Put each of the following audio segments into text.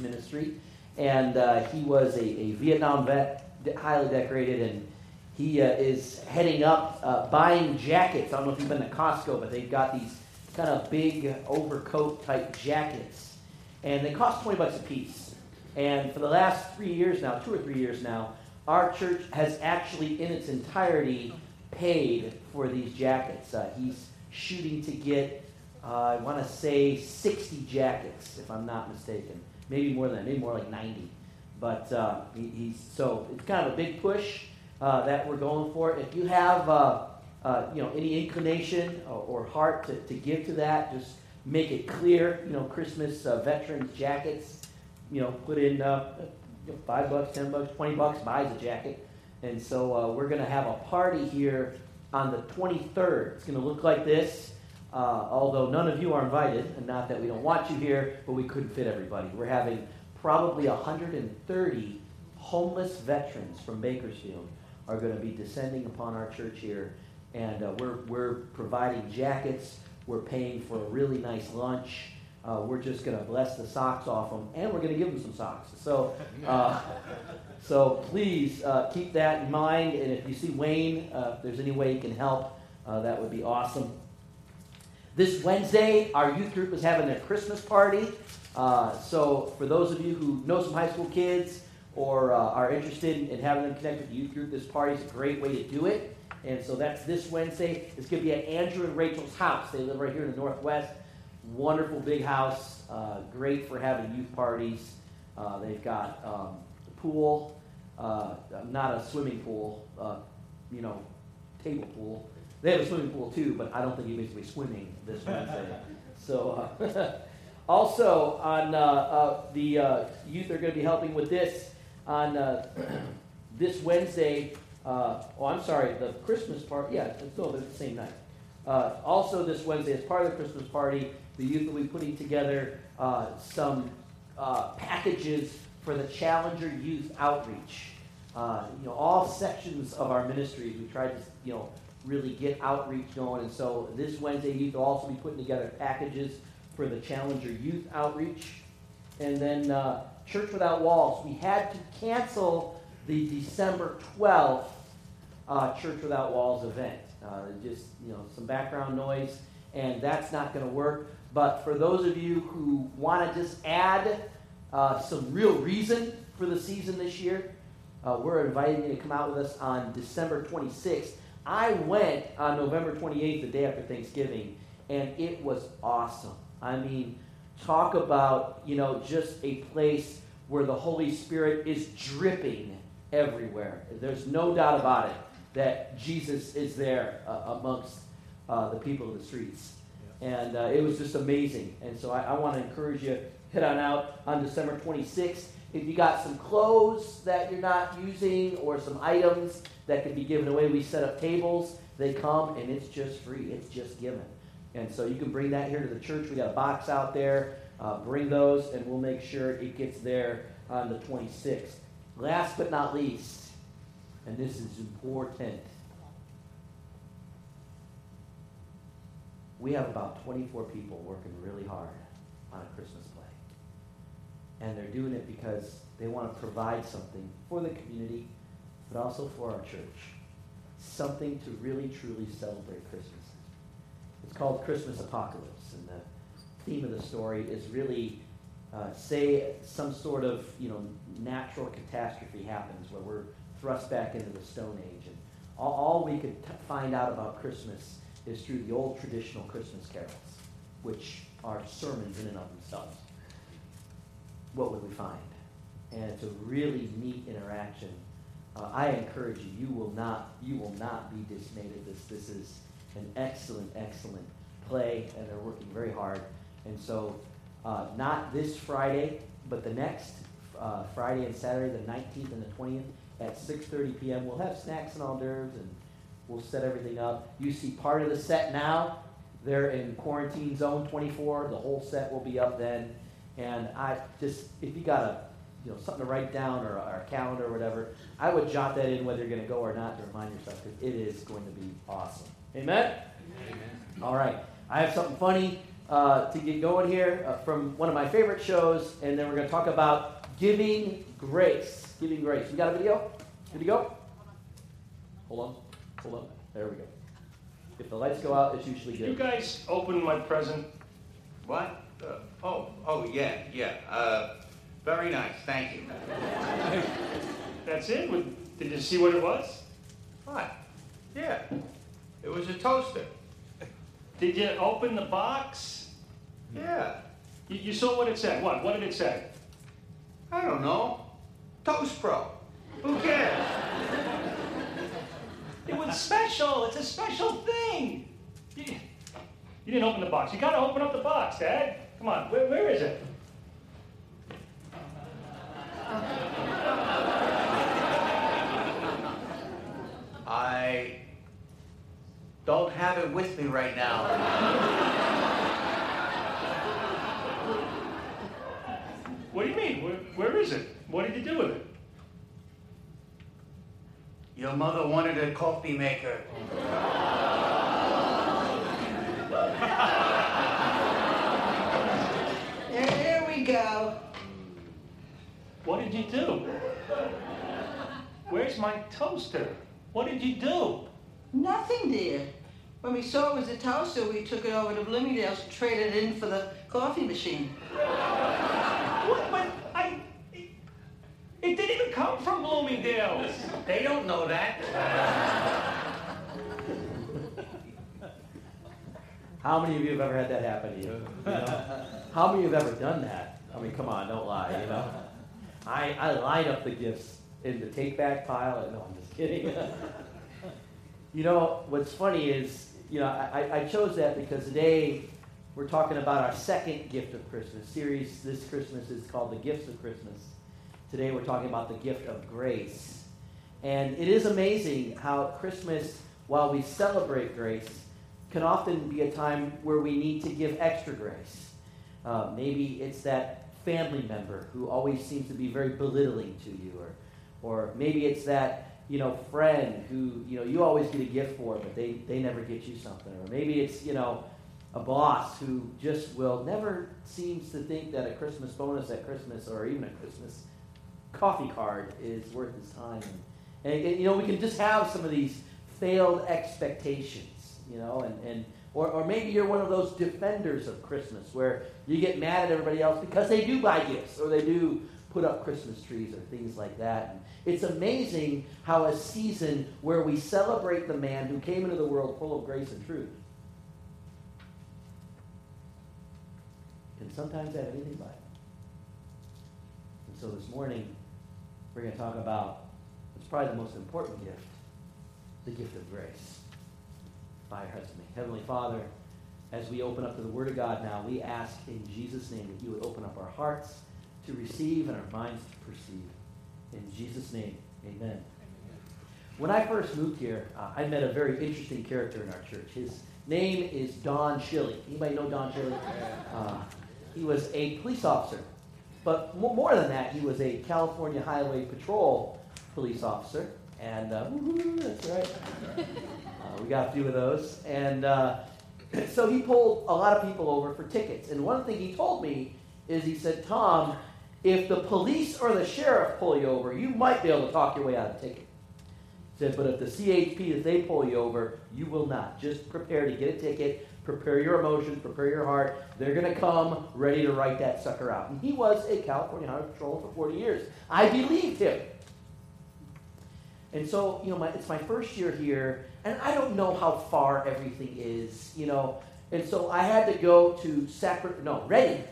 ministry, and uh, he was a, a, Vietnam vet, highly decorated, and he uh, is heading up uh, buying jackets. I don't know if you've been to Costco, but they've got these kind of big overcoat type jackets, and they cost 20 bucks a piece. And for the last three years now, two or three years now, our church has actually, in its entirety, paid for these jackets. Uh, he's shooting to get, uh, I want to say, 60 jackets, if I'm not mistaken maybe more than that, maybe more like 90. But uh, he, he's so it's kind of a big push uh, that we're going for. If you have uh, uh you know any inclination or, or, heart to, to give to that, just make it clear. You know, Christmas uh, veterans jackets. You know, put in uh, five bucks, ten bucks, twenty bucks buys a jacket. And so we're going to have a party here on the 23rd. It's going to look like this. Uh, although none of you are invited, and not that we don't want you here, but we couldn't fit everybody. We're having probably 130 homeless veterans from Bakersfield are going to be descending upon our church here, and uh, we're, we're providing jackets. We're paying for a really nice lunch. Uh, we're just going to bless the socks off them, and we're going to give them some socks. So, uh, so please uh, keep that in mind. And if you see Wayne, uh, if there's any way you can help, uh, that would be awesome. This Wednesday, our youth group is having their Christmas party. Uh, so, for those of you who know some high school kids or uh, are interested in, in, having them connect with the youth group, this party is a great way to do it. And so that's this Wednesday. It's going to be at Andrew and Rachel's house. They live right here in the Northwest. Wonderful big house. Uh, great for having youth parties. Uh, they've got um, a pool, uh, not a swimming pool, uh, you know, table pool. They have a swimming pool too, but I don't think anybody's going to be swimming this Wednesday. so, uh, also on uh, uh, the uh, youth are going to be helping with this on uh, this Wednesday. Uh, oh, I'm sorry, the Christmas party. Yeah, it's still the same night. also, this Wednesday, as part of the Christmas party, the youth will be putting together some packages for the Challenger Youth Outreach. you know, all sections of our ministries, we try to, you know, really get outreach going. And so this Wednesday, youth will also be putting together packages for the Challenger Youth Outreach. And then uh, Church Without Walls. We had to cancel the December 12th uh, Church Without Walls event. Uh, just, you know, some background noise, and that's not going to work. But for those of you who want to just add uh, some real reason for the season this year, uh, we're inviting you to come out with us on December 26th I went on November 28th, the day after Thanksgiving, and it was awesome. I mean, talk about, you know, just a place where the Holy Spirit is dripping everywhere. There's no doubt about it that Jesus is there uh, amongst uh, the people of the streets. Yeah. And uh, it was just amazing. And so I, I want to encourage you, head on out on December 26th. If you got some clothes that you're not using or some items that can be given away, we set up tables. They come and it's just free. It's just given. And so you can bring that here to the church. We got a box out there. Uh, bring those, and we'll make sure it gets there on the 26th. Last but not least, and this is important, we have about 24 people working really hard on a Christmas and they're doing it because they want to provide something for the community, but also for our church. Something to really, truly celebrate Christmas. It's called Christmas Apocalypse, and the theme of the story is really uh, say some sort of you know natural catastrophe happens where we're thrust back into the Stone Age, and all, all we could t- find out about Christmas is through the old traditional Christmas carols, which are sermons in and of themselves what would we find? And it's a really neat interaction. Uh, I encourage you, you will not, you will not be dismayed at this. This is an excellent, excellent play, and they're working very hard. And so, uh, not this Friday, but the next uh, Friday and Saturday, the 19th and the 20th, at 6:30 p.m. We'll have snacks and hors d'oeuvres, and we'll set everything up. You see part of the set now. They're in quarantine zone 24. The whole set will be up then. And I just, if you got a, you know, something to write down or, or a calendar or whatever, I would jot that in whether you're going to go or not to remind yourself because it is going to be awesome. Amen? Amen. All right. I have something funny uh, to get going here uh, from one of my favorite shows, and then we're going to talk about giving grace. Giving grace. You got a video? Good to go? Hold on. Hold on. There we go. If the lights go out, it's usually good. You guys open my present. What? Uh, oh, oh, yeah, yeah. Uh, very nice, thank you. That's it? Did you see what it was? What? Yeah, it was a toaster. Did you open the box? Yeah, You, you saw what it said. What? What did it say? I don't know. Toast Pro. Who cares? It was special. It's a special thing. You, you didn't open the box. You got to open up the box, Dad. Come on. Where, where is it? I don't have it with me right now. What do you mean? Where, where is it? What did you do with it? Your mother wanted a coffee maker. There we go. What did you do? Where's my toaster? What did you do? Nothing, dear. When we saw it was a toaster, we took it over to Bloomingdale's and traded it in for the coffee machine. What? But I. It, it didn't even come from Bloomingdale's. They don't know that. How many of you have ever had that happen to you? you know? How many have ever done that? I mean, come on, don't lie, you know? I, I line up the gifts in the take back pile. No, I'm just kidding. you know, what's funny is, you know, I, I chose that because today we're talking about our second gift of Christmas. Series this Christmas is called The Gifts of Christmas. Today we're talking about the gift of grace. And it is amazing how Christmas, while we celebrate grace, can often be a time where we need to give extra grace. Uh, maybe it's that family member who always seems to be very belittling to you, or, or maybe it's that you know friend who you know you always get a gift for, but they, they never get you something, or maybe it's you know a boss who just will never seems to think that a Christmas bonus at Christmas or even a Christmas coffee card is worth his time. And, and, and, you know, we can just have some of these failed expectations, you know, and, and or, or maybe you're one of those defenders of Christmas where you get mad at everybody else because they do buy gifts or they do put up Christmas trees or things like that. And it's amazing how a season where we celebrate the man who came into the world full of grace and truth can sometimes have anything but. And so this morning, we're going to talk about what's probably the most important gift the gift of grace. Bow your heads. Heavenly Father, as we open up to the Word of God now, we ask in Jesus' name that you would open up our hearts to receive and our minds to perceive. In Jesus' name, amen. When I first moved here, uh, I met a very interesting character in our church. His name is Don Shilley. Anybody know Don Shilley? Uh, he was a police officer. But mo- more than that, he was a California Highway Patrol police officer. And uh, woo-hoo, that's right. We got a few of those. And uh, so he pulled a lot of people over for tickets. And one thing he told me is he said, Tom, if the police or the sheriff pull you over, you might be able to talk your way out of a ticket. He said, but if the CHP, if they pull you over, you will not. Just prepare to get a ticket. Prepare your emotions. Prepare your heart. They're going to come ready to write that sucker out. And he was a California Highway Patrol for 40 years. I believed him. And so, you know, my, it's my first year here, and I don't know how far everything is, you know. And so I had to go to Sacramento, no, Redding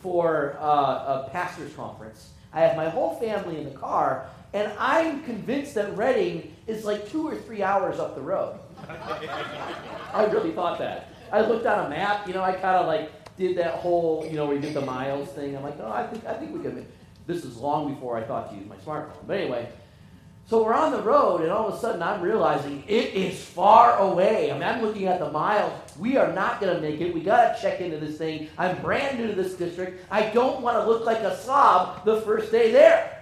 for uh, a pastor's conference. I have my whole family in the car, and I'm convinced that Redding is like two or three hours up the road. I really thought that. I looked on a map, you know, I kind of like did that whole, you know, where you get the miles thing. I'm like, no, I think I think we can. This is long before I thought to use my smartphone. But anyway, so we're on the road, and all of a sudden I'm realizing it is far away. I mean, I'm looking at the miles. We are not going to make it. We got to check into this thing. I'm brand new to this district. I don't want to look like a slob the first day there.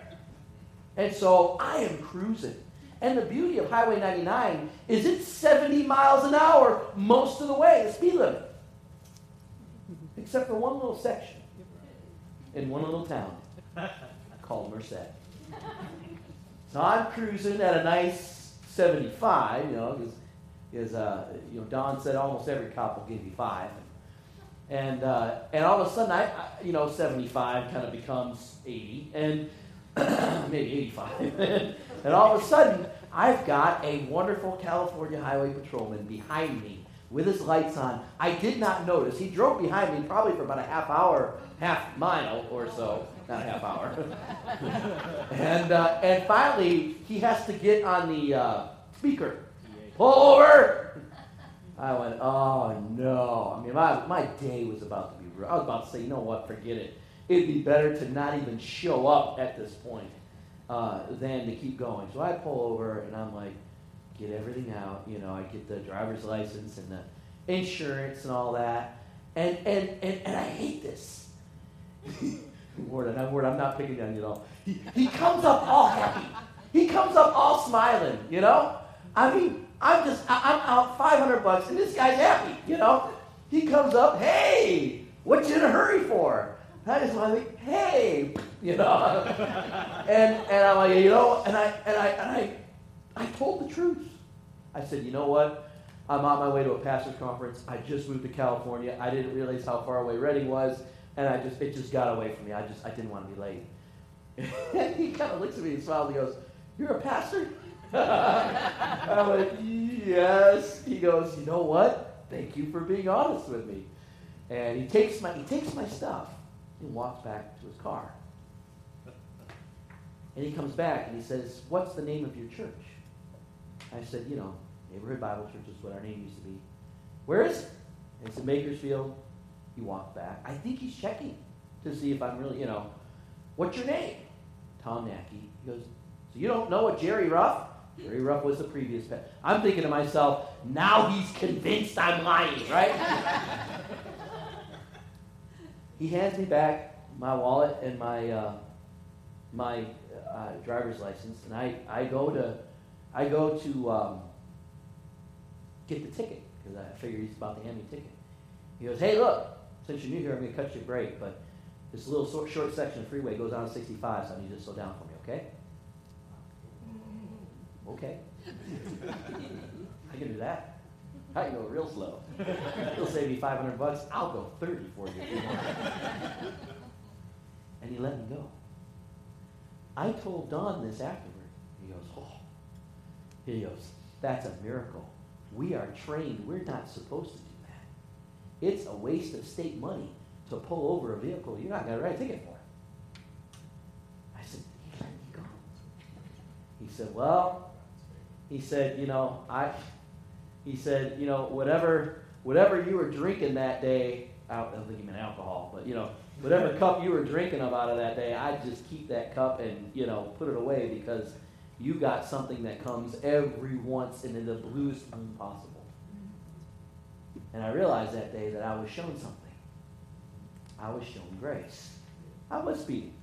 And so I am cruising. And the beauty of Highway 99 is it's 70 miles an hour most of the way, the speed limit. except for one little section in one little town called Merced. So I'm cruising at a nice 75, you know, because uh, you know Don said almost every cop will give you five, and uh, and all of a sudden I, I you know 75 kind of becomes 80 and maybe 85, and all of a sudden I've got a wonderful California highway patrolman behind me with his lights on. I did not notice. He drove behind me probably for about a half hour, half mile or so, not a half hour. and uh, and finally, he has to get on the uh, speaker. Pull over. I went, oh no. I mean, my, my day was about to be. ruined. I was about to say, you know what? Forget it. It'd be better to not even show up at this point uh, than to keep going. So I pull over and I'm like, get everything out. You know, I get the driver's license and the insurance and all that. And and and, and I hate this. I'm I'm not picking on you at all. He, he comes up all happy. He comes up all smiling, you know? I mean, I'm just, I, am out 500 bucks and this guy's happy, you know? He comes up, hey, what you in a hurry for? I want to think, hey, you know? and, and I'm like, you know, and I, and I, and I, I told the truth. I said, you know what? I'm on my way to a pastor's conference. I just moved to California. I didn't realize how far away Redding was, and I just it just got away from me. I just I didn't want to be late. and he kind of looks at me and smiles and goes, "You're a pastor?" I'm like, "Yes." He goes, "You know what? Thank you for being honest with me." And he takes my he takes my stuff and walks back to his car. And he comes back and he says, "What's the name of your church?" I said, "You know, Neighborhood Bible Church is what our name used to be. Where is it? it's in Bakersfield. He walked back. I think he's checking to see if I'm really, you know, what's your name? Tom Nacky. He goes, so you don't know what Jerry Ruff? Jerry Ruff was the previous. I'm thinking to myself, now he's convinced I'm lying, right? he hands me back my wallet and my uh, my uh, driver's license, and I, I go to I go to um, get the ticket because I figure he's about to hand me a ticket. He goes, hey, look, since you're new here, I'm going to cut you a break, but this little short, short section of freeway goes to 65, so I need you to slow down for me, okay? Okay. I can do that. I can go real slow. It'll save me 500 bucks. I'll go 30 for you. and he let me go. I told Don this afterward. He goes, oh. Goes, that's a miracle. We are trained. We're not supposed to do that. It's a waste of state money to pull over a vehicle you're not going to write a ticket for. I said, let me go. He said, well, he said, you know, I, he said, you know, whatever, whatever you were drinking that day, I don't think he meant alcohol, but you know, whatever cup you were drinking of out of that day, I just keep that cup and you know put it away because you got something that comes every once in the bluest moon possible. And I realized that day that I was shown something. I was shown grace. I was speeding.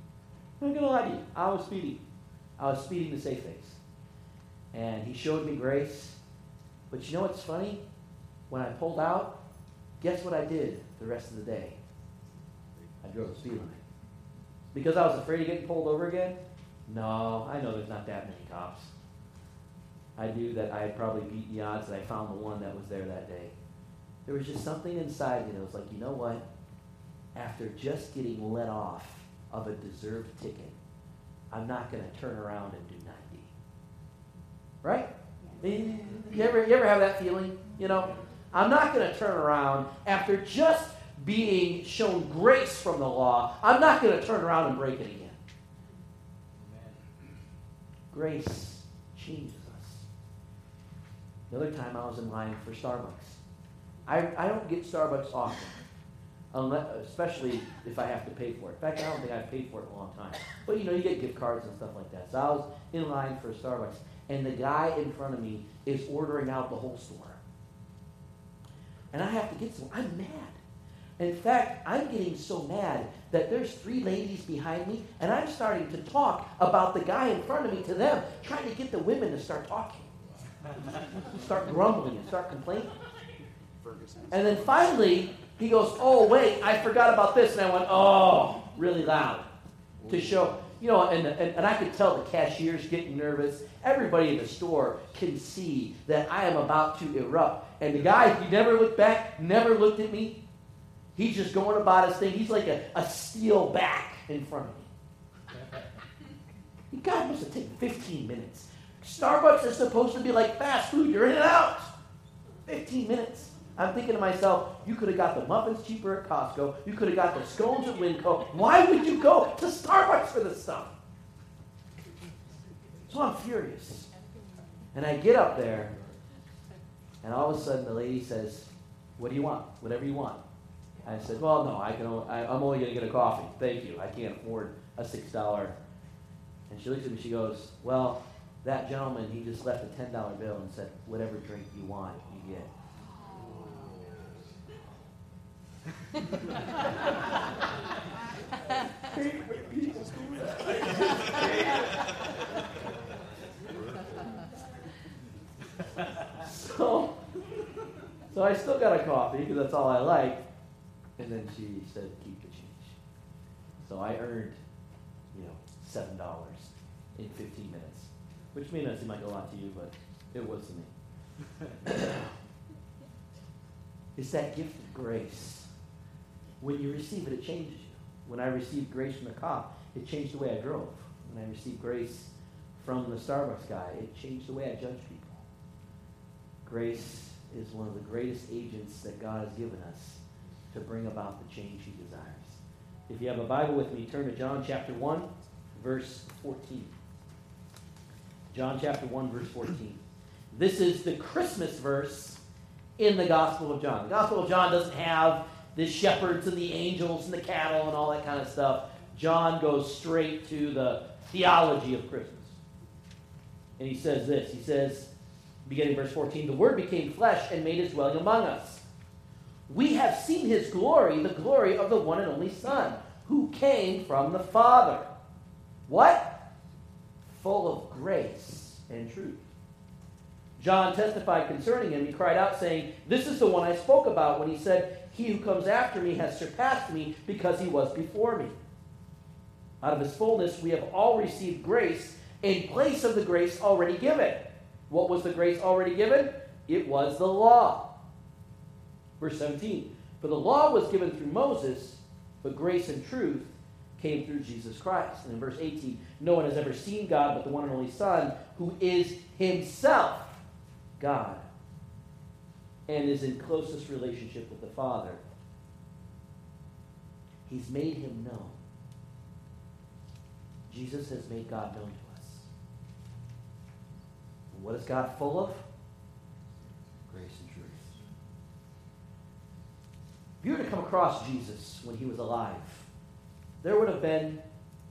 I'm not going to lie to you. I was speeding. I was speeding to save face. And he showed me grace. But you know what's funny? When I pulled out, guess what I did the rest of the day? I drove the speed limit. Because I was afraid of getting pulled over again, no, I know there's not that many cops. I knew that I had probably beat the odds that I found the one that was there that day. There was just something inside me that was like, you know what? After just getting let off of a deserved ticket, I'm not going to turn around and do 90. Right? Eh, you ever, you ever have that feeling? You know, I'm not going to turn around after just being shown grace from the law. I'm not going to turn around and break it again. Grace changes us. The other time I was in line for Starbucks. I, I don't get Starbucks often, unless, especially if I have to pay for it. In fact, I don't think I've paid for it in a long time. But you know, you get gift cards and stuff like that. So I was in line for Starbucks, and the guy in front of me is ordering out the whole store. And I have to get some. I'm mad. And in fact, I'm getting so mad that there's three ladies behind me, and I'm starting to talk about the guy in front of me to them, trying to get the women to start talking, start grumbling and start complaining. And then finally, He goes, Oh, wait, I forgot about this. And I went, Oh, really loud to show, you know, and, and, and I could tell the cashier's getting nervous. Everybody in the store can see that I am about to erupt. And the guy, he never looked back, never looked at me. He's just going about his thing. He's like a, a steel back in front of me. God must have taken 15 minutes. Starbucks is supposed to be like fast food. You're in and out. 15 minutes. I'm thinking to myself, you could have got the muffins cheaper at Costco. You could have got the scones at Winco. Why would you go to Starbucks for this stuff? So I'm furious. And I get up there, and all of a sudden the lady says, What do you want? Whatever you want. I said, Well, no, I can only, I, I'm only going to get a coffee. Thank you. I can't afford a $6. And she looks at me, she goes, Well, that gentleman, he just left a $10 bill and said, Whatever drink you want, you get. so, so I still got a coffee because that's all I like. And then she said, keep the change. So I earned, you know, seven dollars in 15 minutes, which may not seem like a lot to you, but it was to me. it's that gift of grace. When you receive it, it changes you. When I received grace from the cop, it changed the way I drove. When I received grace from the Starbucks guy, it changed the way I judge people. Grace is one of the greatest agents that God has given us to bring about the change he desires. If you have a Bible with me, turn to John chapter 1, verse 14. John chapter 1, verse 14. This is the Christmas verse in the Gospel of John. The Gospel of John doesn't have the shepherds and the angels and the cattle and all that kind of stuff. John goes straight to the theology of Christmas. And he says this He says, beginning verse 14, the Word became flesh and made his dwelling among us. We have seen his glory, the glory of the one and only Son, who came from the Father. What? Full of grace and truth. John testified concerning him. He cried out, saying, This is the one I spoke about when he said, He who comes after me has surpassed me because he was before me. Out of his fullness, we have all received grace in place of the grace already given. What was the grace already given? It was the law. Verse 17 For the law was given through Moses, but grace and truth came through Jesus Christ. And in verse 18, no one has ever seen God but the one and only Son, who is himself God and is in closest relationship with the Father. He's made him known. Jesus has made God known to us. What is God full of? Grace and. If you were to come across Jesus when he was alive, there would have been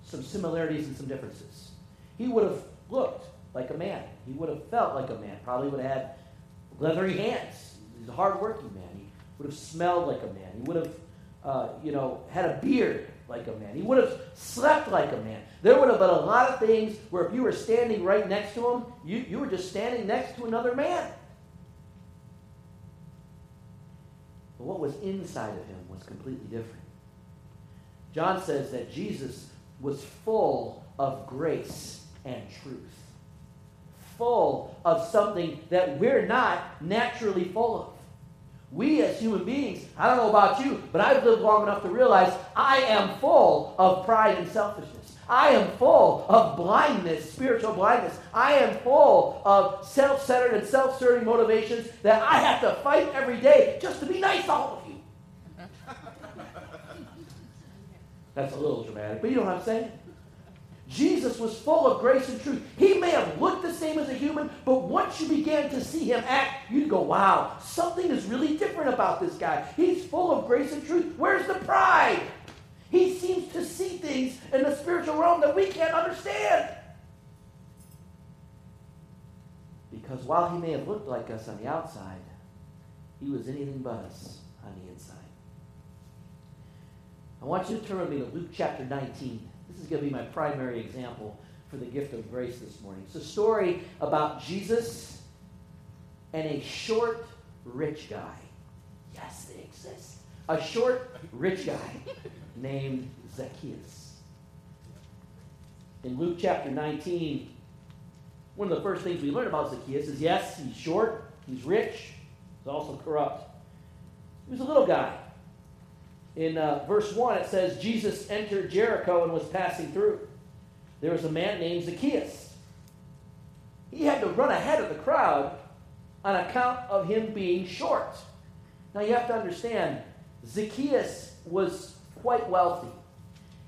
some similarities and some differences. He would have looked like a man. He would have felt like a man. Probably would have had leathery hands. He's a hardworking man. He would have smelled like a man. He would have, uh, you know, had a beard like a man. He would have slept like a man. There would have been a lot of things where if you were standing right next to him, you, you were just standing next to another man. But what was inside of him was completely different. John says that Jesus was full of grace and truth. Full of something that we're not naturally full of. We as human beings, I don't know about you, but I've lived long enough to realize I am full of pride and selfishness. I am full of blindness, spiritual blindness. I am full of self centered and self serving motivations that I have to fight every day just to be nice to all of you. That's a little dramatic, but you know what I'm saying? Jesus was full of grace and truth. He may have looked the same as a human, but once you began to see him act, you'd go, wow, something is really different about this guy. He's full of grace and truth. Where's the pride? He seems to see things in the spiritual realm that we can't understand. Because while he may have looked like us on the outside, he was anything but us on the inside. I want you to turn with me to Luke chapter 19. This is going to be my primary example for the gift of grace this morning. It's a story about Jesus and a short, rich guy. Yes, they exist. a short, rich guy named Zacchaeus. In Luke chapter 19, one of the first things we learn about Zacchaeus is yes, he's short, he's rich, he's also corrupt. He was a little guy. In uh, verse 1, it says, Jesus entered Jericho and was passing through. There was a man named Zacchaeus. He had to run ahead of the crowd on account of him being short. Now you have to understand, Zacchaeus was quite wealthy.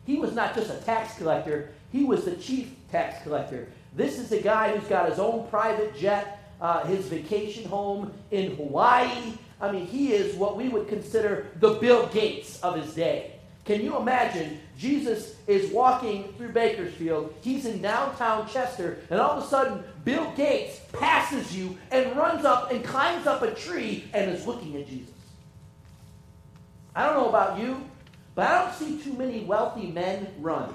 He was not just a tax collector, he was the chief tax collector. This is a guy who's got his own private jet, uh, his vacation home in Hawaii. I mean, he is what we would consider the Bill Gates of his day. Can you imagine? Jesus is walking through Bakersfield. He's in downtown Chester, and all of a sudden, Bill Gates passes you and runs up and climbs up a tree and is looking at Jesus. I don't know about you, but I don't see too many wealthy men run.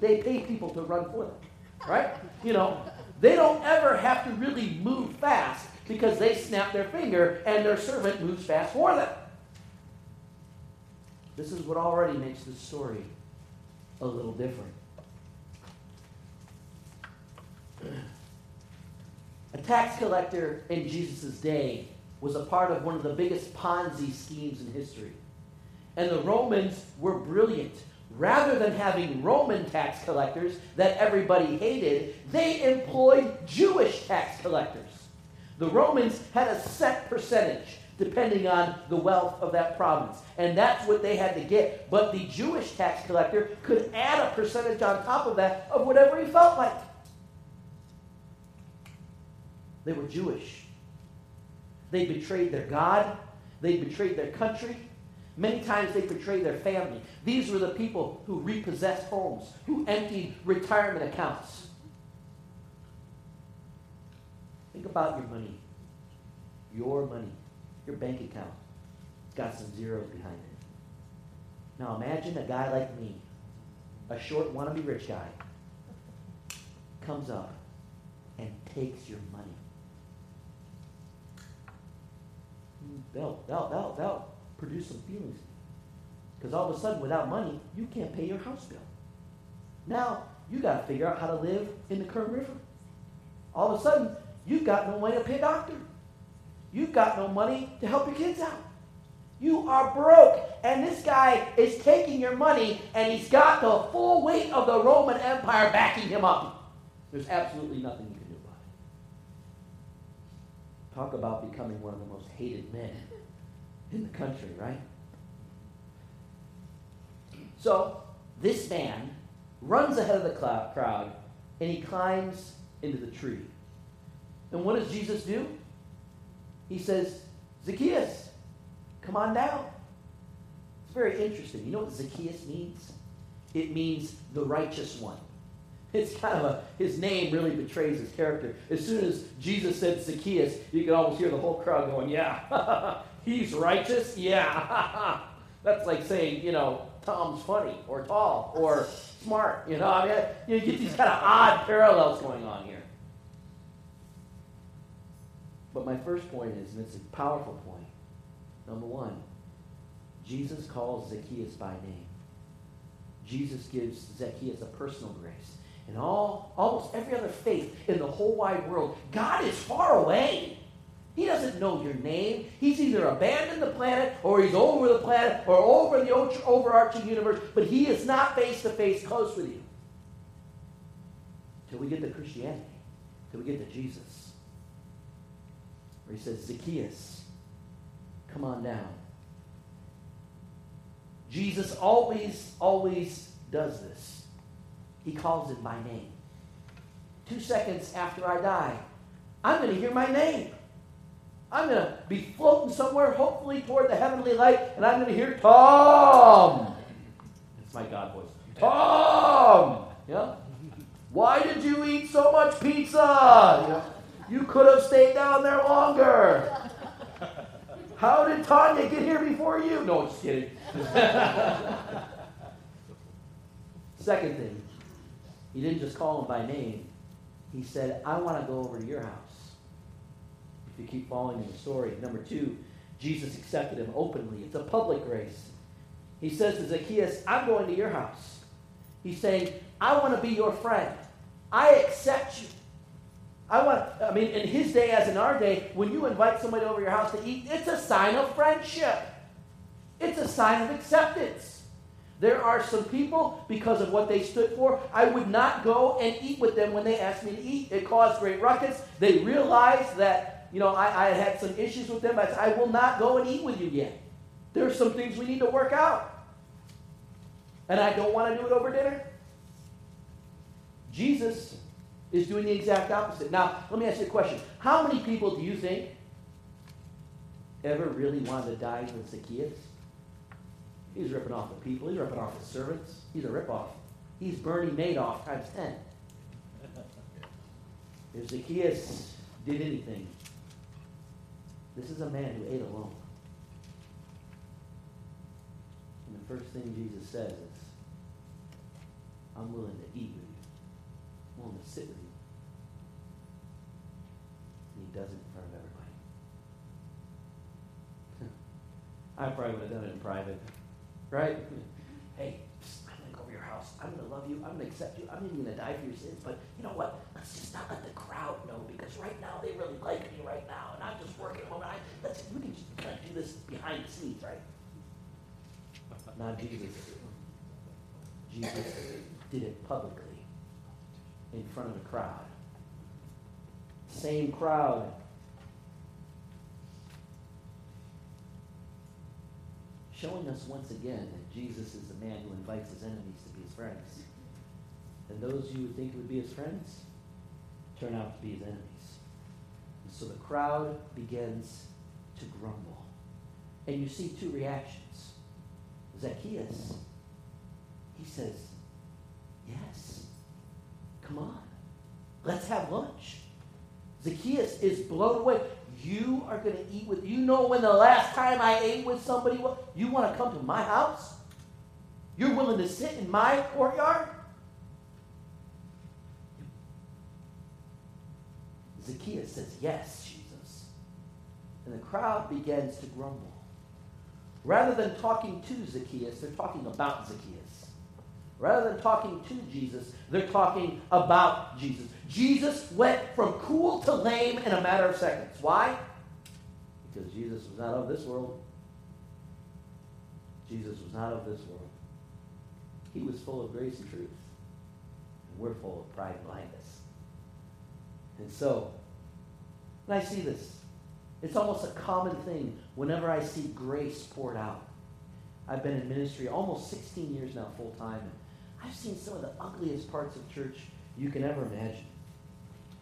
They pay people to run for them, right? You know, they don't ever have to really move fast because they snap their finger and their servant moves fast for them. This is what already makes this story a little different. A tax collector in Jesus' day was a part of one of the biggest Ponzi schemes in history. And the Romans were brilliant. Rather than having Roman tax collectors that everybody hated, they employed Jewish tax collectors. The Romans had a set percentage depending on the wealth of that province. And that's what they had to get. But the Jewish tax collector could add a percentage on top of that of whatever he felt like. They were Jewish. They betrayed their God, they betrayed their country. Many times they betrayed their family. These were the people who repossessed homes, who emptied retirement accounts. Think about your money. Your money your bank account. It's got some zeros behind it. Now imagine a guy like me, a short wannabe rich guy, comes up and takes your money. They'll, they'll, they'll, they'll produce some feelings. Because all of a sudden, without money, you can't pay your house bill. Now, you got to figure out how to live in the Kern River. All of a sudden, you've got no money to pay a doctor. You've got no money to help your kids out. You are broke. And this guy is taking your money, and he's got the full weight of the Roman Empire backing him up. There's absolutely nothing you can do about it. Talk about becoming one of the most hated men in the country, right? So, this man runs ahead of the crowd, and he climbs into the tree. And what does Jesus do? he says, Zacchaeus, come on down. It's very interesting. You know what Zacchaeus means? It means the righteous one. It's kind of a, his name really betrays his character. As soon as Jesus said Zacchaeus, you could almost hear the whole crowd going, yeah, he's righteous? Yeah. That's like saying, you know, Tom's funny or tall or smart. You know, I mean, you get these kind of odd parallels going on here. But my first point is, and it's a powerful point. Number one, Jesus calls Zacchaeus by name. Jesus gives Zacchaeus a personal grace. In all, almost every other faith in the whole wide world, God is far away. He doesn't know your name. He's either abandoned the planet or he's over the planet or over the overarching universe, but he is not face to face close with you. Till we get to Christianity, till we get to Jesus where he says, Zacchaeus, come on down. Jesus always, always does this. He calls it by name. Two seconds after I die, I'm going to hear my name. I'm going to be floating somewhere, hopefully toward the heavenly light, and I'm going to hear Tom. It's my God voice. Tom! Yeah? Why did you eat so much pizza? You? Could have stayed down there longer. How did Tanya get here before you? No, just kidding. Second thing, he didn't just call him by name. He said, I want to go over to your house. If you keep following the story. Number two, Jesus accepted him openly. It's a public grace. He says to Zacchaeus, I'm going to your house. He's saying, I want to be your friend. I accept you. I want, I mean, in his day as in our day, when you invite somebody over your house to eat, it's a sign of friendship. It's a sign of acceptance. There are some people, because of what they stood for, I would not go and eat with them when they asked me to eat. It caused great ruckus. They realized that, you know, I, I had some issues with them. I said, I will not go and eat with you yet. There are some things we need to work out. And I don't want to do it over dinner. Jesus is doing the exact opposite. Now, let me ask you a question. How many people do you think ever really wanted to die with Zacchaeus? He's ripping off the people. He's ripping off his servants. He's a ripoff. He's Bernie Madoff times 10. If Zacchaeus did anything, this is a man who ate alone. And the first thing Jesus says is, I'm willing to eat with you. I'm willing to sit with you. And he does it in front of everybody. I probably would have done it in private. Right? Hey, I'm going to go over your house. I'm going to love you. I'm going to accept you. I'm even going to die for your sins. But you know what? Let's just not let the crowd know because right now they really like me right now. And I'm just working home. I, let's, we can just kind of do this behind the scenes, right? Not Jesus. Jesus did it publicly in front of the crowd. Same crowd showing us once again that Jesus is the man who invites his enemies to be his friends. And those you would think would be his friends turn out to be his enemies. And so the crowd begins to grumble. And you see two reactions. Zacchaeus, he says, Yes, come on, let's have lunch. Zacchaeus is blown away. You are going to eat with, you know when the last time I ate with somebody? You want to come to my house? You're willing to sit in my courtyard? Zacchaeus says, Yes, Jesus. And the crowd begins to grumble. Rather than talking to Zacchaeus, they're talking about Zacchaeus. Rather than talking to Jesus, they're talking about Jesus. Jesus went from cool to lame in a matter of seconds. Why? Because Jesus was not of this world. Jesus was not of this world. He was full of grace and truth. And we're full of pride and blindness. And so, when I see this, it's almost a common thing whenever I see grace poured out. I've been in ministry almost 16 years now, full time. I've seen some of the ugliest parts of church you can ever imagine.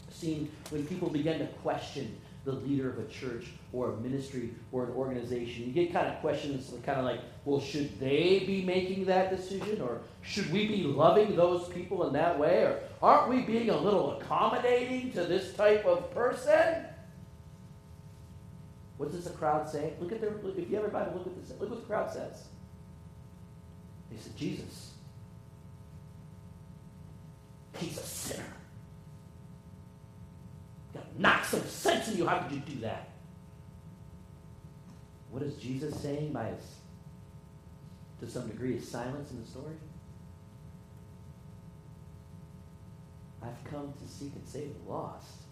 I've seen when people begin to question the leader of a church or a ministry or an organization, you get kind of questions kind of like, well, should they be making that decision? Or should we be loving those people in that way? Or aren't we being a little accommodating to this type of person? What does the crowd say? Look at their, look, if you have a Bible, look at this. Look what the crowd says. They said, Jesus, He's a sinner. You got to knock some sense in you. How could you do that? What is Jesus saying by his, to some degree, his silence in the story? I've come to seek and save the lost.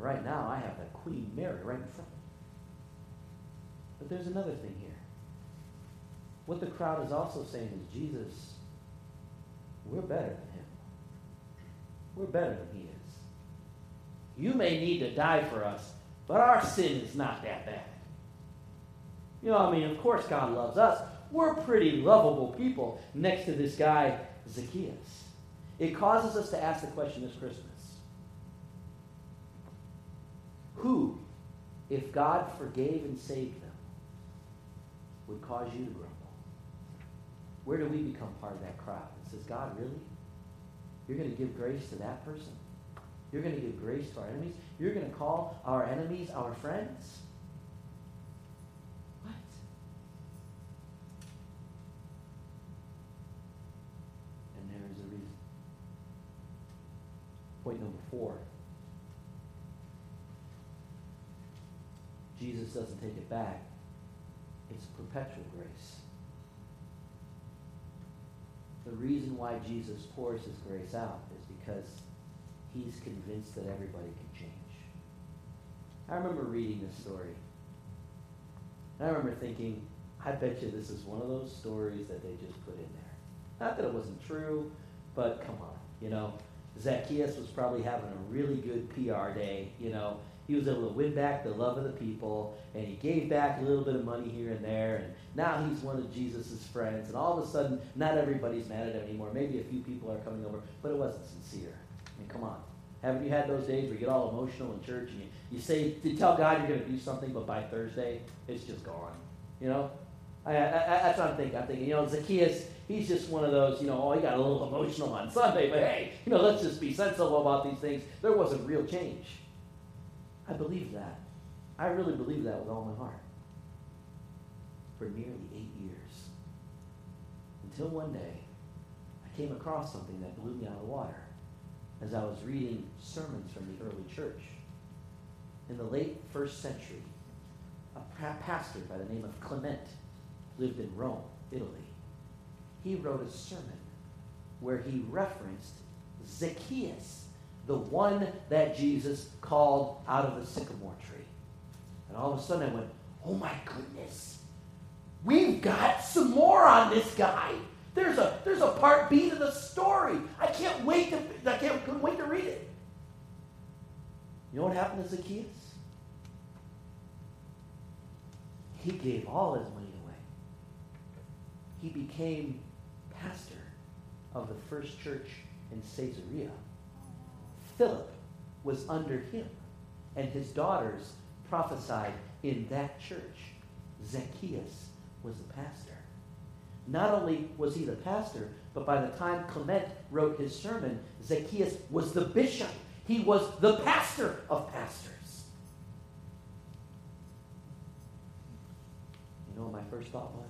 Right now I have that Queen Mary right in front of me. But there's another thing here. What the crowd is also saying is, Jesus, we're better than him. We're better than he is. You may need to die for us, but our sin is not that bad. You know, I mean, of course God loves us. We're pretty lovable people next to this guy, Zacchaeus. It causes us to ask the question this Christmas Who, if God forgave and saved them, would cause you to grumble? Where do we become part of that crowd that says, God, really? You're going to give grace to that person? You're going to give grace to our enemies? You're going to call our enemies our friends? What? And there is a reason. Point number four. Jesus doesn't take it back. It's perpetual grace. The reason why Jesus pours his grace out is because he's convinced that everybody can change. I remember reading this story. And I remember thinking, I bet you this is one of those stories that they just put in there. Not that it wasn't true, but come on, you know. Zacchaeus was probably having a really good PR day, you know. He was able to win back the love of the people, and he gave back a little bit of money here and there, and now he's one of Jesus' friends, and all of a sudden, not everybody's mad at him anymore. Maybe a few people are coming over, but it wasn't sincere. I mean, come on. Haven't you had those days where you get all emotional in church and you, you say, you tell God you're going to do something, but by Thursday, it's just gone? You know? I, I, that's what I'm thinking. I'm thinking, you know, Zacchaeus, he's just one of those, you know, oh, he got a little emotional on Sunday, but hey, you know, let's just be sensible about these things. There wasn't real change. I believe that. I really believe that with all my heart. For nearly eight years. Until one day, I came across something that blew me out of the water as I was reading sermons from the early church. In the late first century, a pastor by the name of Clement lived in Rome, Italy. He wrote a sermon where he referenced Zacchaeus, the one that Jesus called out of the sycamore tree. And all of a sudden I went, oh my goodness, we've got some more on this guy. There's a, there's a part B to the story. I can't wait to, I can't, couldn't wait to read it. You know what happened to Zacchaeus? He gave all his money away. He became pastor of the first church in Caesarea. Philip was under him, and his daughters prophesied in that church. Zacchaeus was the pastor. Not only was he the pastor, but by the time Clement wrote his sermon, Zacchaeus was the bishop. He was the pastor of pastors. You know what my first thought was?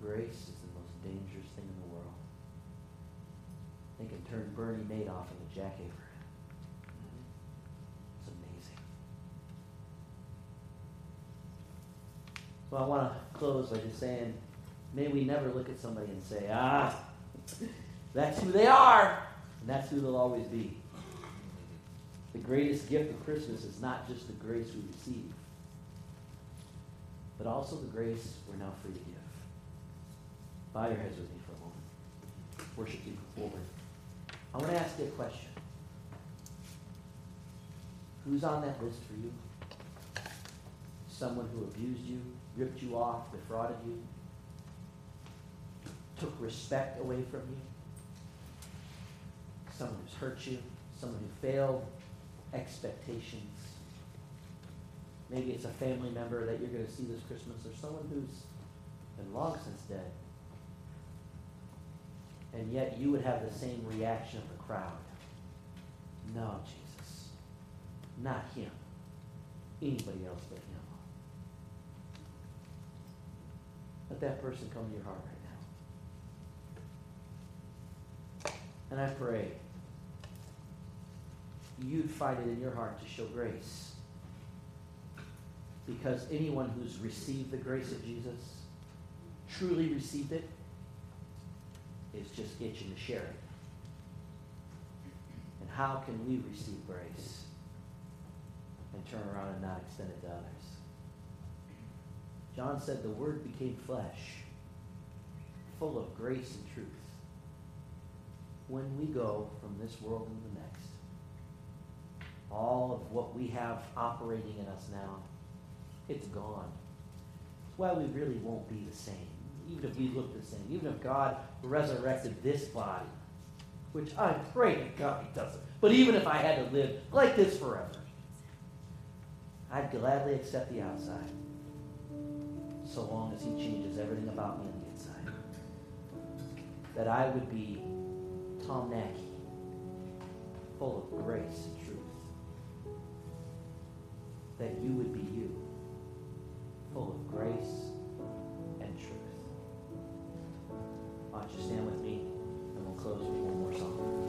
Grace is the most dangerous thing in the world. They can turn Bernie Madoff into Jack Abraham. It's amazing. So I want to close by just saying, may we never look at somebody and say, ah, that's who they are, and that's who they'll always be. The greatest gift of Christmas is not just the grace we receive, but also the grace we're now free to give. Bow your heads with me for a moment. Worship you forward. I want to ask you a question. Who's on that list for you? Someone who abused you, ripped you off, defrauded you, took respect away from you? Someone who's hurt you, someone who failed expectations. Maybe it's a family member that you're going to see this Christmas, or someone who's been long since dead. And yet you would have the same reaction of the crowd. No, Jesus. Not him. Anybody else but him. Let that person come to your heart right now. And I pray you'd find it in your heart to show grace. Because anyone who's received the grace of Jesus, truly received it, is just itching to share it. And how can we receive grace and turn around and not extend it to others? John said the Word became flesh, full of grace and truth. When we go from this world into the next, all of what we have operating in us now, it's gone. That's why we really won't be the same even if we look the same, even if God resurrected this body, which I pray to God He doesn't, but even if I had to live like this forever, I'd gladly accept the outside, so long as He changes everything about me on the inside. That I would be Tom Nacky, full of grace and truth. That you would be you, full of grace Watch, stand with me, and we'll close with one more song.